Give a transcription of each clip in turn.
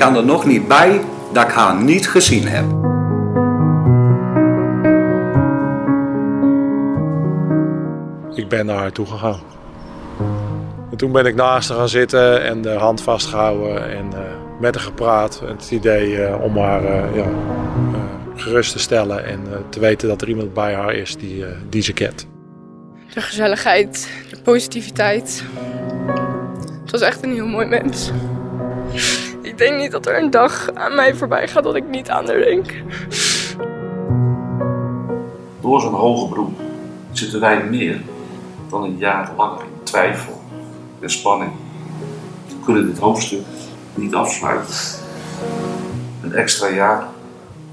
kan er nog niet bij dat ik haar niet gezien heb. Ik ben naar haar toe gegaan. En toen ben ik naast haar gaan zitten en de hand vastgehouden en uh, met haar gepraat. Het idee uh, om haar uh, ja, gerust te stellen en te weten dat er iemand bij haar is die, die ze kent. De gezelligheid, de positiviteit. Het was echt een heel mooi mens. Ik denk niet dat er een dag aan mij voorbij gaat dat ik niet aan haar denk. Door zo'n hoge beroep zitten wij meer dan een jaar langer in twijfel en spanning. We kunnen dit hoofdstuk niet afsluiten. Een extra jaar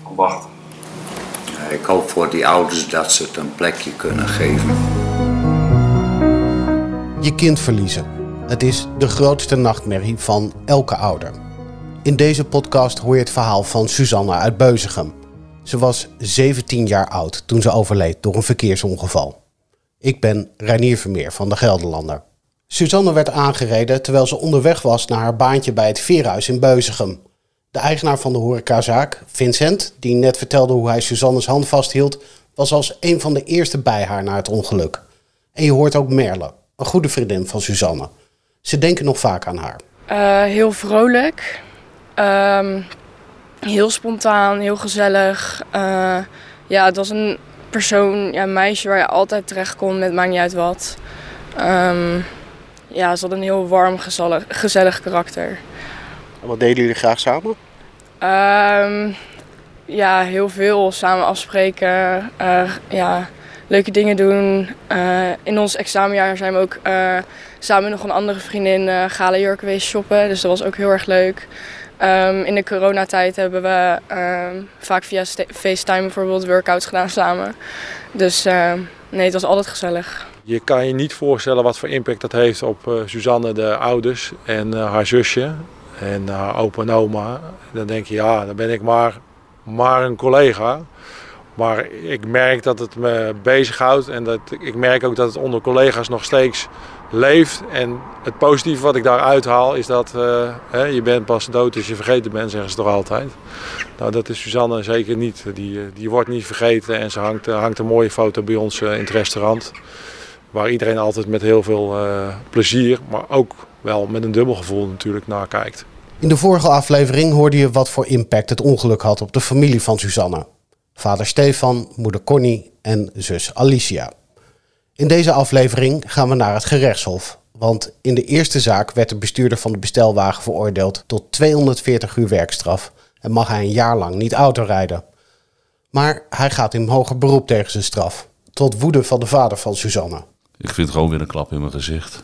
van wachten. Ik hoop voor die ouders dat ze het een plekje kunnen geven. Je kind verliezen. Het is de grootste nachtmerrie van elke ouder. In deze podcast hoor je het verhaal van Suzanne uit Beuzegem. Ze was 17 jaar oud toen ze overleed door een verkeersongeval. Ik ben Reinier Vermeer van de Gelderlander. Suzanne werd aangereden terwijl ze onderweg was naar haar baantje bij het Veerhuis in Beuzegem. De eigenaar van de horecazaak, Vincent, die net vertelde hoe hij Suzannes hand vasthield, was als een van de eerste bij haar na het ongeluk. En je hoort ook Merle, een goede vriendin van Suzanne. Ze denken nog vaak aan haar. Uh, heel vrolijk. Um, heel spontaan, heel gezellig. Uh, ja, het was een persoon, ja, een meisje waar je altijd terecht kon met maakt niet uit wat. Um, ja, ze had een heel warm, gezellig, gezellig karakter. En wat deden jullie graag samen? Um, ja, heel veel. Samen afspreken. Uh, ja, leuke dingen doen. Uh, in ons examenjaar zijn we ook uh, samen nog een andere vriendin uh, galenjurken geweest shoppen. Dus dat was ook heel erg leuk. Um, in de coronatijd hebben we um, vaak via FaceTime bijvoorbeeld workouts gedaan samen. Dus nee, het was altijd gezellig. Je kan je niet voorstellen wat voor impact dat heeft op uh, Suzanne, de ouders en uh, haar zusje en haar opa en oma. Dan denk je, ja, dan ben ik maar, maar een collega. Maar ik merk dat het me bezighoudt en dat, ik merk ook dat het onder collega's nog steeds leeft. En het positieve wat ik daaruit haal is dat uh, hè, je bent pas dood als je vergeten bent, zeggen ze toch altijd. Nou, dat is Suzanne zeker niet. Die, die wordt niet vergeten en ze hangt, hangt een mooie foto bij ons in het restaurant. Waar iedereen altijd met heel veel plezier, maar ook wel met een dubbel gevoel natuurlijk naar kijkt. In de vorige aflevering hoorde je wat voor impact het ongeluk had op de familie van Suzanne. Vader Stefan, moeder Connie en zus Alicia. In deze aflevering gaan we naar het gerechtshof. Want in de eerste zaak werd de bestuurder van de bestelwagen veroordeeld tot 240 uur werkstraf en mag hij een jaar lang niet autorijden. Maar hij gaat in hoger beroep tegen zijn straf, tot woede van de vader van Suzanne. Ik vind gewoon weer een klap in mijn gezicht.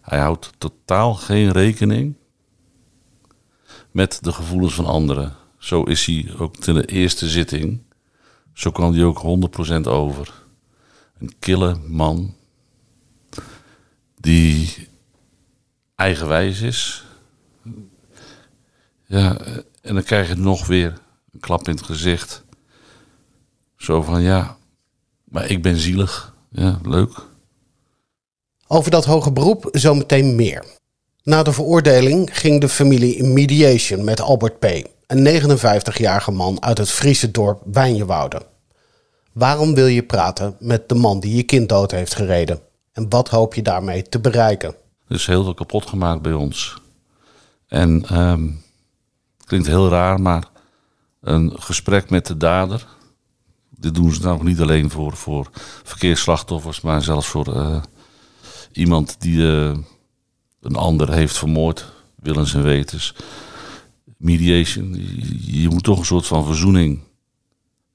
Hij houdt totaal geen rekening met de gevoelens van anderen. Zo is hij ook in de eerste zitting. Zo kwam hij ook 100% over. Een kille man die eigenwijs is. Ja, en dan krijg je nog weer een klap in het gezicht. Zo van ja, maar ik ben zielig. Ja, leuk. Over dat hoge beroep zometeen meer. Na de veroordeling ging de familie in mediation met Albert P., een 59-jarige man uit het Friese dorp Wijnjewouden. Waarom wil je praten met de man die je kind dood heeft gereden? En wat hoop je daarmee te bereiken? Er is heel veel kapot gemaakt bij ons. En um, klinkt heel raar, maar een gesprek met de dader. Dit doen ze nou niet alleen voor, voor verkeersslachtoffers, maar zelfs voor uh, iemand die uh, een ander heeft vermoord, willens en wetens. Mediation, je moet toch een soort van verzoening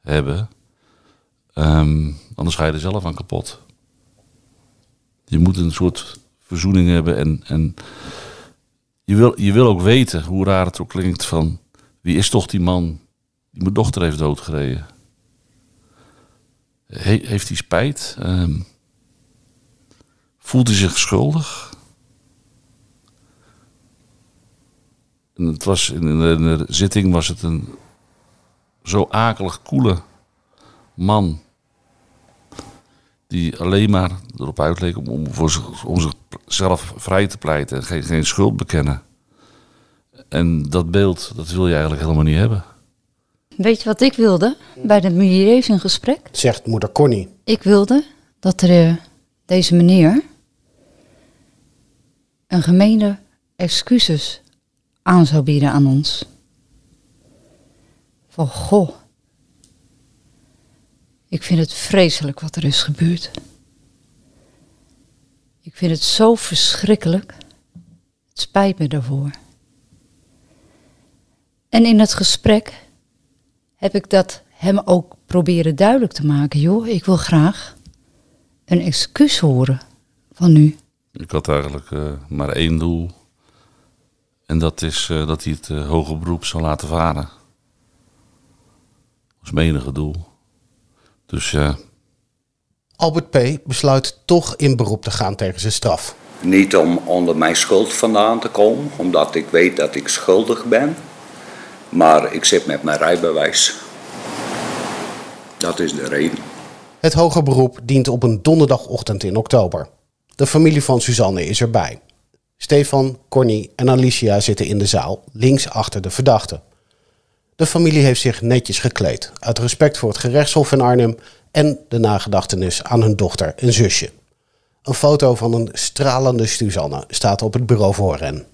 hebben. Um, anders ga je er zelf aan kapot. Je moet een soort verzoening hebben en, en je, wil, je wil ook weten, hoe raar het ook klinkt, van wie is toch die man die mijn dochter heeft doodgereden? He, heeft hij spijt? Um, voelt hij zich schuldig? En het was in de, in de zitting was het een zo akelig koele man die alleen maar erop uitleek om, om voor zich, om zichzelf vrij te pleiten en geen, geen schuld bekennen. En dat beeld, dat wil je eigenlijk helemaal niet hebben. Weet je wat ik wilde bij de mediation-gesprek? Zegt moeder Connie. Ik wilde dat er, eh, deze meneer een gemeene excuses aan zou bieden aan ons. Van goh, ik vind het vreselijk wat er is gebeurd. Ik vind het zo verschrikkelijk. Het spijt me daarvoor. En in het gesprek heb ik dat hem ook proberen duidelijk te maken. Joh, ik wil graag een excuus horen van u. Ik had eigenlijk eh, maar één doel. En dat is eh, dat hij het uh, hoger beroep zou laten varen. Dat was mijn enige doel. Dus ja. Albert P. besluit toch in beroep te gaan tegen zijn straf. Niet om onder mijn schuld vandaan te komen, omdat ik weet dat ik schuldig ben. Maar ik zit met mijn rijbewijs. Dat is de reden. Het hoger beroep dient op een donderdagochtend in oktober. De familie van Suzanne is erbij. Stefan, Connie en Alicia zitten in de zaal, links achter de verdachte. De familie heeft zich netjes gekleed, uit respect voor het gerechtshof in Arnhem en de nagedachtenis aan hun dochter en zusje. Een foto van een stralende Suzanne staat op het bureau voor hen.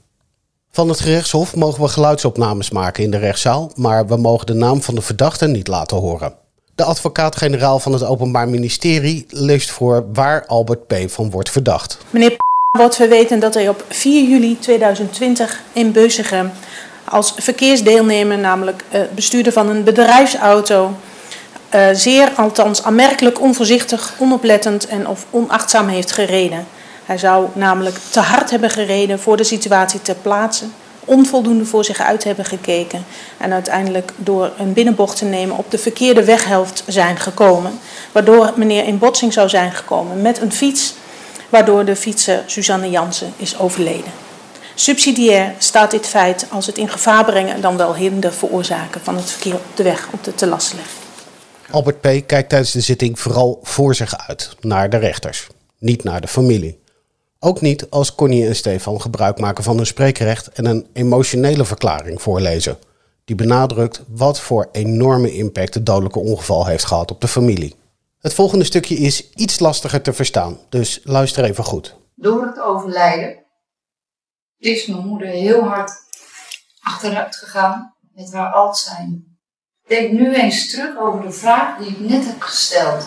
Van het gerechtshof mogen we geluidsopnames maken in de rechtszaal, maar we mogen de naam van de verdachte niet laten horen. De advocaat-generaal van het Openbaar Ministerie leest voor waar Albert P. van wordt verdacht. Meneer P. wordt verweten dat hij op 4 juli 2020 in Beuzegem als verkeersdeelnemer, namelijk uh, bestuurder van een bedrijfsauto, uh, zeer, althans aanmerkelijk onvoorzichtig, onoplettend en of onachtzaam heeft gereden. Hij zou namelijk te hard hebben gereden voor de situatie ter plaatse, onvoldoende voor zich uit hebben gekeken en uiteindelijk door een binnenbocht te nemen op de verkeerde weghelft zijn gekomen, waardoor meneer in botsing zou zijn gekomen met een fiets, waardoor de fietser Suzanne Jansen is overleden. Subsidiair staat dit feit als het in gevaar brengen dan wel hinder veroorzaken van het verkeer op de weg op de te last leggen. Albert P. kijkt tijdens de zitting vooral voor zich uit, naar de rechters, niet naar de familie. Ook niet als Connie en Stefan gebruik maken van hun spreekrecht en een emotionele verklaring voorlezen, die benadrukt wat voor enorme impact het dodelijke ongeval heeft gehad op de familie. Het volgende stukje is iets lastiger te verstaan, dus luister even goed. Door het overlijden is mijn moeder heel hard achteruit gegaan met haar zijn. Denk nu eens terug over de vraag die ik net heb gesteld.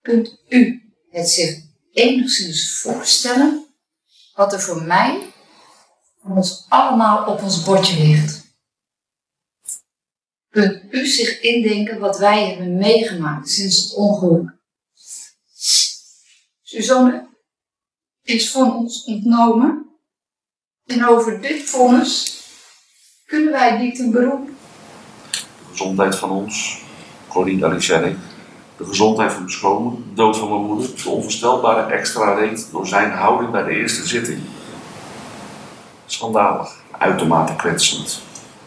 Kunt u het zich enigszins voorstellen wat er voor mij, voor ons allemaal op ons bordje ligt? Kunt u zich indenken wat wij hebben meegemaakt sinds het ongeluk? Suzanne is van ons ontnomen en over dit vonnis kunnen wij niet een beroep de gezondheid van ons, Corine, ik, de gezondheid van mijn schoonmoeder, de dood van mijn moeder, de onvoorstelbare extra reet door zijn houding bij de eerste zitting. Schandalig, uitermate kwetsend,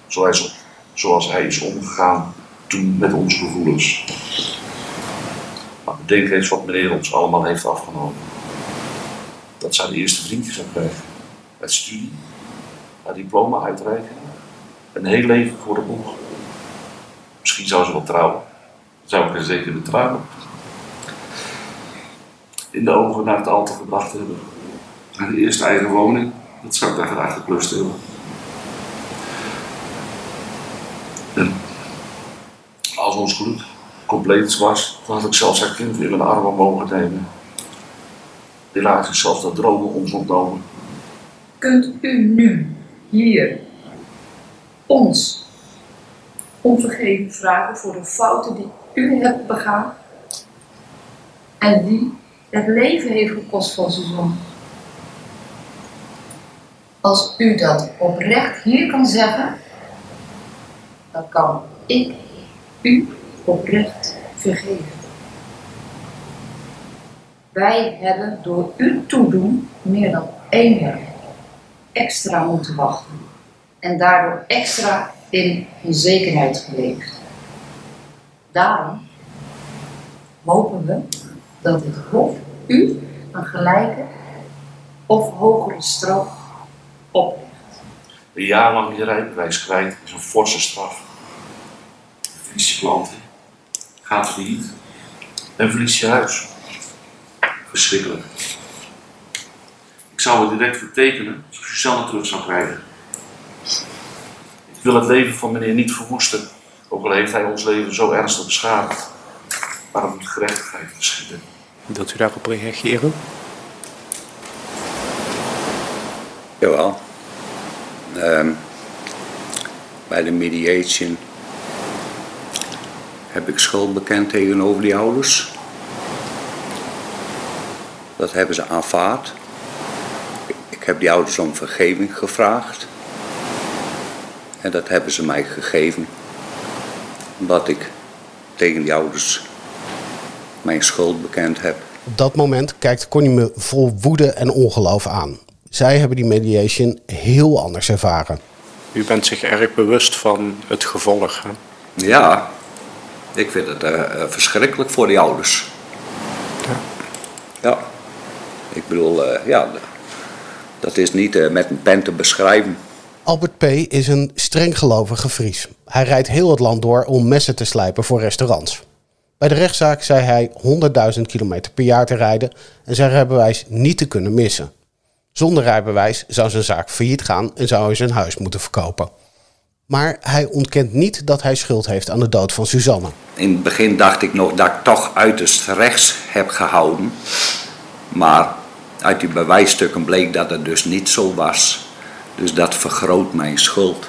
zoals, zoals hij is omgegaan toen met onze gevoelens. Maar bedenk eens wat meneer ons allemaal heeft afgenomen. Dat zijn de eerste vriendjes zou krijgen. Met studie, haar diploma uitreiken, een heel leven voor de boeg. Misschien zou ze wel trouwen. Zou ik er zeker de trouwen. In de ogen naar het altaar gebracht hebben. Naar de eerste eigen woning. Dat zou ik daar graag geklust hebben. En als ons geluk compleet was, dan had ik zelfs haar kind in mijn armen mogen nemen. Is zelfs dat dromen ons. Kunt u nu, hier, ons om vergeving vragen voor de fouten die u hebt begaan en die het leven heeft gekost van Suzanne. Als u dat oprecht hier kan zeggen, dan kan ik u oprecht vergeven. Wij hebben door uw toedoen meer dan één jaar extra moeten wachten en daardoor extra in onzekerheid geleefd. Daarom hopen we dat het Hof u een gelijke of hogere straf oplegt. Een jaar lang je rijbewijs kwijt is een forse straf. Verlies je klanten, gaat failliet en verlies je huis. Verschrikkelijk. Ik zou het direct vertekenen als ik Suzanne terug zou krijgen. Ik wil het leven van meneer niet verwoesten, ook al heeft hij ons leven zo ernstig beschadigd. Maar er moet gerechtigheid geschieden. Wilt u daarop reageren? Jawel. Ehm, bij de mediation heb ik schuld bekend tegenover die ouders. Dat hebben ze aanvaard. Ik heb die ouders om vergeving gevraagd. En dat hebben ze mij gegeven. Omdat ik tegen die ouders mijn schuld bekend heb. Op dat moment kijkt Connie me vol woede en ongeloof aan. Zij hebben die mediation heel anders ervaren. U bent zich erg bewust van het gevolg. Hè? Ja, ik vind het eh, eh, verschrikkelijk voor die ouders. Ja. Ja, ik bedoel, eh, ja, dat is niet eh, met een pen te beschrijven. Albert P. is een strenggelovige Fries. Hij rijdt heel het land door om messen te slijpen voor restaurants. Bij de rechtszaak zei hij 100.000 kilometer per jaar te rijden en zijn rijbewijs niet te kunnen missen. Zonder rijbewijs zou zijn zaak failliet gaan en zou hij zijn huis moeten verkopen. Maar hij ontkent niet dat hij schuld heeft aan de dood van Suzanne. In het begin dacht ik nog dat ik toch uiterst rechts heb gehouden. Maar uit die bewijsstukken bleek dat het dus niet zo was. Dus dat vergroot mijn schuld.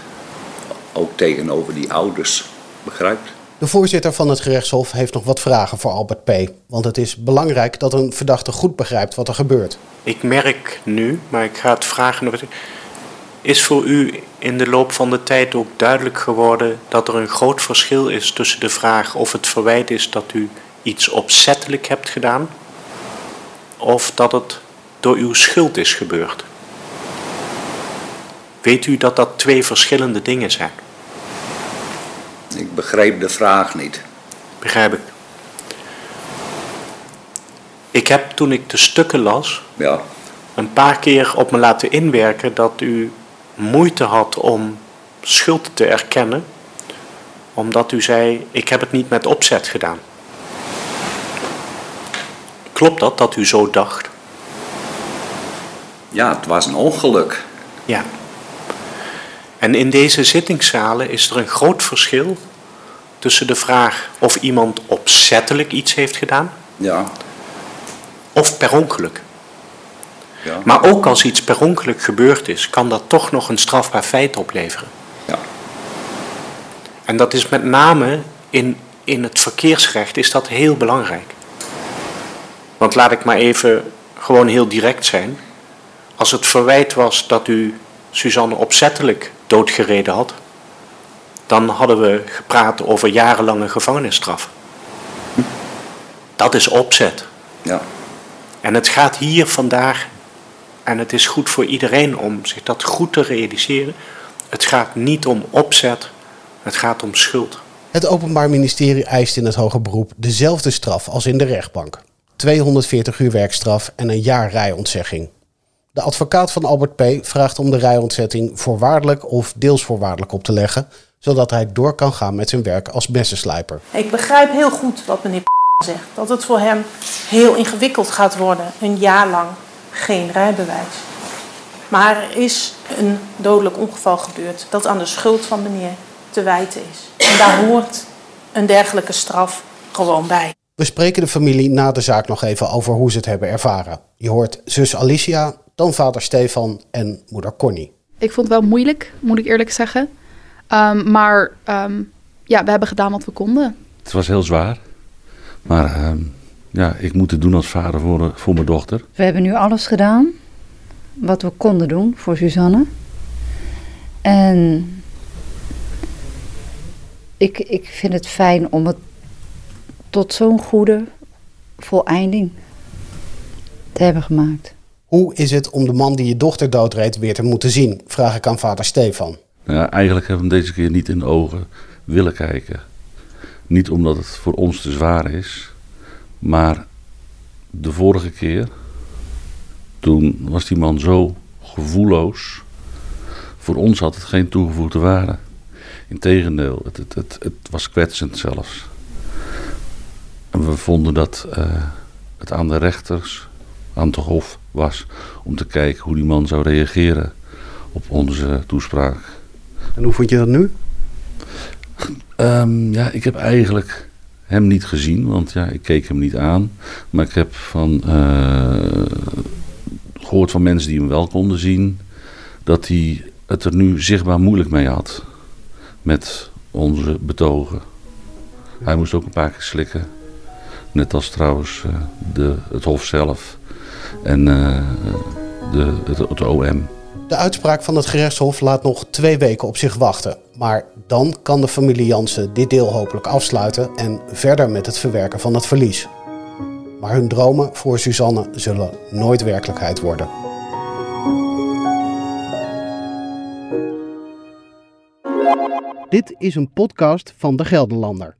Ook tegenover die ouders. Begrijpt? De voorzitter van het gerechtshof heeft nog wat vragen voor Albert P. Want het is belangrijk dat een verdachte goed begrijpt wat er gebeurt. Ik merk nu, maar ik ga het vragen nog. Is voor u in de loop van de tijd ook duidelijk geworden dat er een groot verschil is tussen de vraag of het verwijt is dat u iets opzettelijk hebt gedaan, of dat het door uw schuld is gebeurd? Weet u dat dat twee verschillende dingen zijn? Ik begreep de vraag niet. Begrijp ik. Ik heb toen ik de stukken las, Ja, een paar keer op me laten inwerken dat u moeite had om schuld te erkennen, omdat u zei: Ik heb het niet met opzet gedaan. Klopt dat, dat u zo dacht? Ja het was een ongeluk. Ja. En in deze zittingszalen is er een groot verschil tussen de vraag of iemand opzettelijk iets heeft gedaan Ja, of per ongeluk. ja, Maar ook als iets per ongeluk gebeurd is, kan dat toch nog een strafbaar feit opleveren. ja. En dat is met name in, in het verkeersrecht is dat heel belangrijk. Want laat ik maar even gewoon heel direct zijn. Als het verwijt was dat u Suzanne opzettelijk doodgereden had, dan hadden we gepraat over jarenlange gevangenisstraf. Dat is opzet. ja. En het gaat hier vandaag, en het is goed voor iedereen om zich dat goed te realiseren. Het gaat niet om opzet, het gaat om schuld. Het Openbaar Ministerie eist in het hoger beroep dezelfde straf als in de rechtbank. 240 uur werkstraf en een jaar rijontzegging. De advocaat van Albert P. vraagt om de rijontzetting voorwaardelijk of deels voorwaardelijk op te leggen, zodat hij door kan gaan met zijn werk als messenslijper. Ik begrijp heel goed wat meneer zegt. Dat het voor hem heel ingewikkeld gaat worden. Een jaar lang geen rijbewijs. Maar er is een dodelijk ongeval gebeurd dat aan de schuld van meneer te wijten is. En daar hoort een dergelijke straf gewoon bij. We spreken de familie na de zaak nog even over hoe ze het hebben ervaren. Je hoort zus Alicia, dan vader Stefan en moeder Connie. Ik vond het wel moeilijk, moet ik eerlijk zeggen. Ehm, maar ehm, ja, we hebben gedaan wat we konden. Het was heel zwaar. Maar ehm, ja, ik moet het doen als vader voor, voor mijn dochter. We hebben nu alles gedaan wat we konden doen voor Suzanne. En ik, ik vind het fijn om het tot zo'n goede voleinding te hebben gemaakt. Hoe is het om de man die je dochter doodreed weer te moeten zien? Vraag ik aan vader Stefan. Ja, eigenlijk hebben we hem deze keer niet in de ogen willen kijken. Niet omdat het voor ons te zwaar is, maar de vorige keer, toen was die man zo gevoelloos voor ons had het geen toegevoegde waarde. Integendeel, het, het, het, was kwetsend zelfs. En we vonden dat uh, het aan de rechters, aan het hof was om te kijken hoe die man zou reageren op onze toespraak. En hoe vond je dat nu? Um, ja, ik heb eigenlijk hem niet gezien, want ja, ik keek hem niet aan. Maar ik heb van, uh, gehoord van mensen die hem wel konden zien, dat hij het er nu zichtbaar moeilijk mee had met onze betogen. Hij moest ook een paar keer slikken. Net als trouwens uh, de, het Hof zelf en uh, de, het, het OM. De uitspraak van het gerechtshof laat nog twee weken op zich wachten. Maar dan kan de familie Jansen dit deel hopelijk afsluiten en verder met het verwerken van het verlies. Maar hun dromen voor Suzanne zullen nooit werkelijkheid worden. Dit is een podcast van de Gelderlander.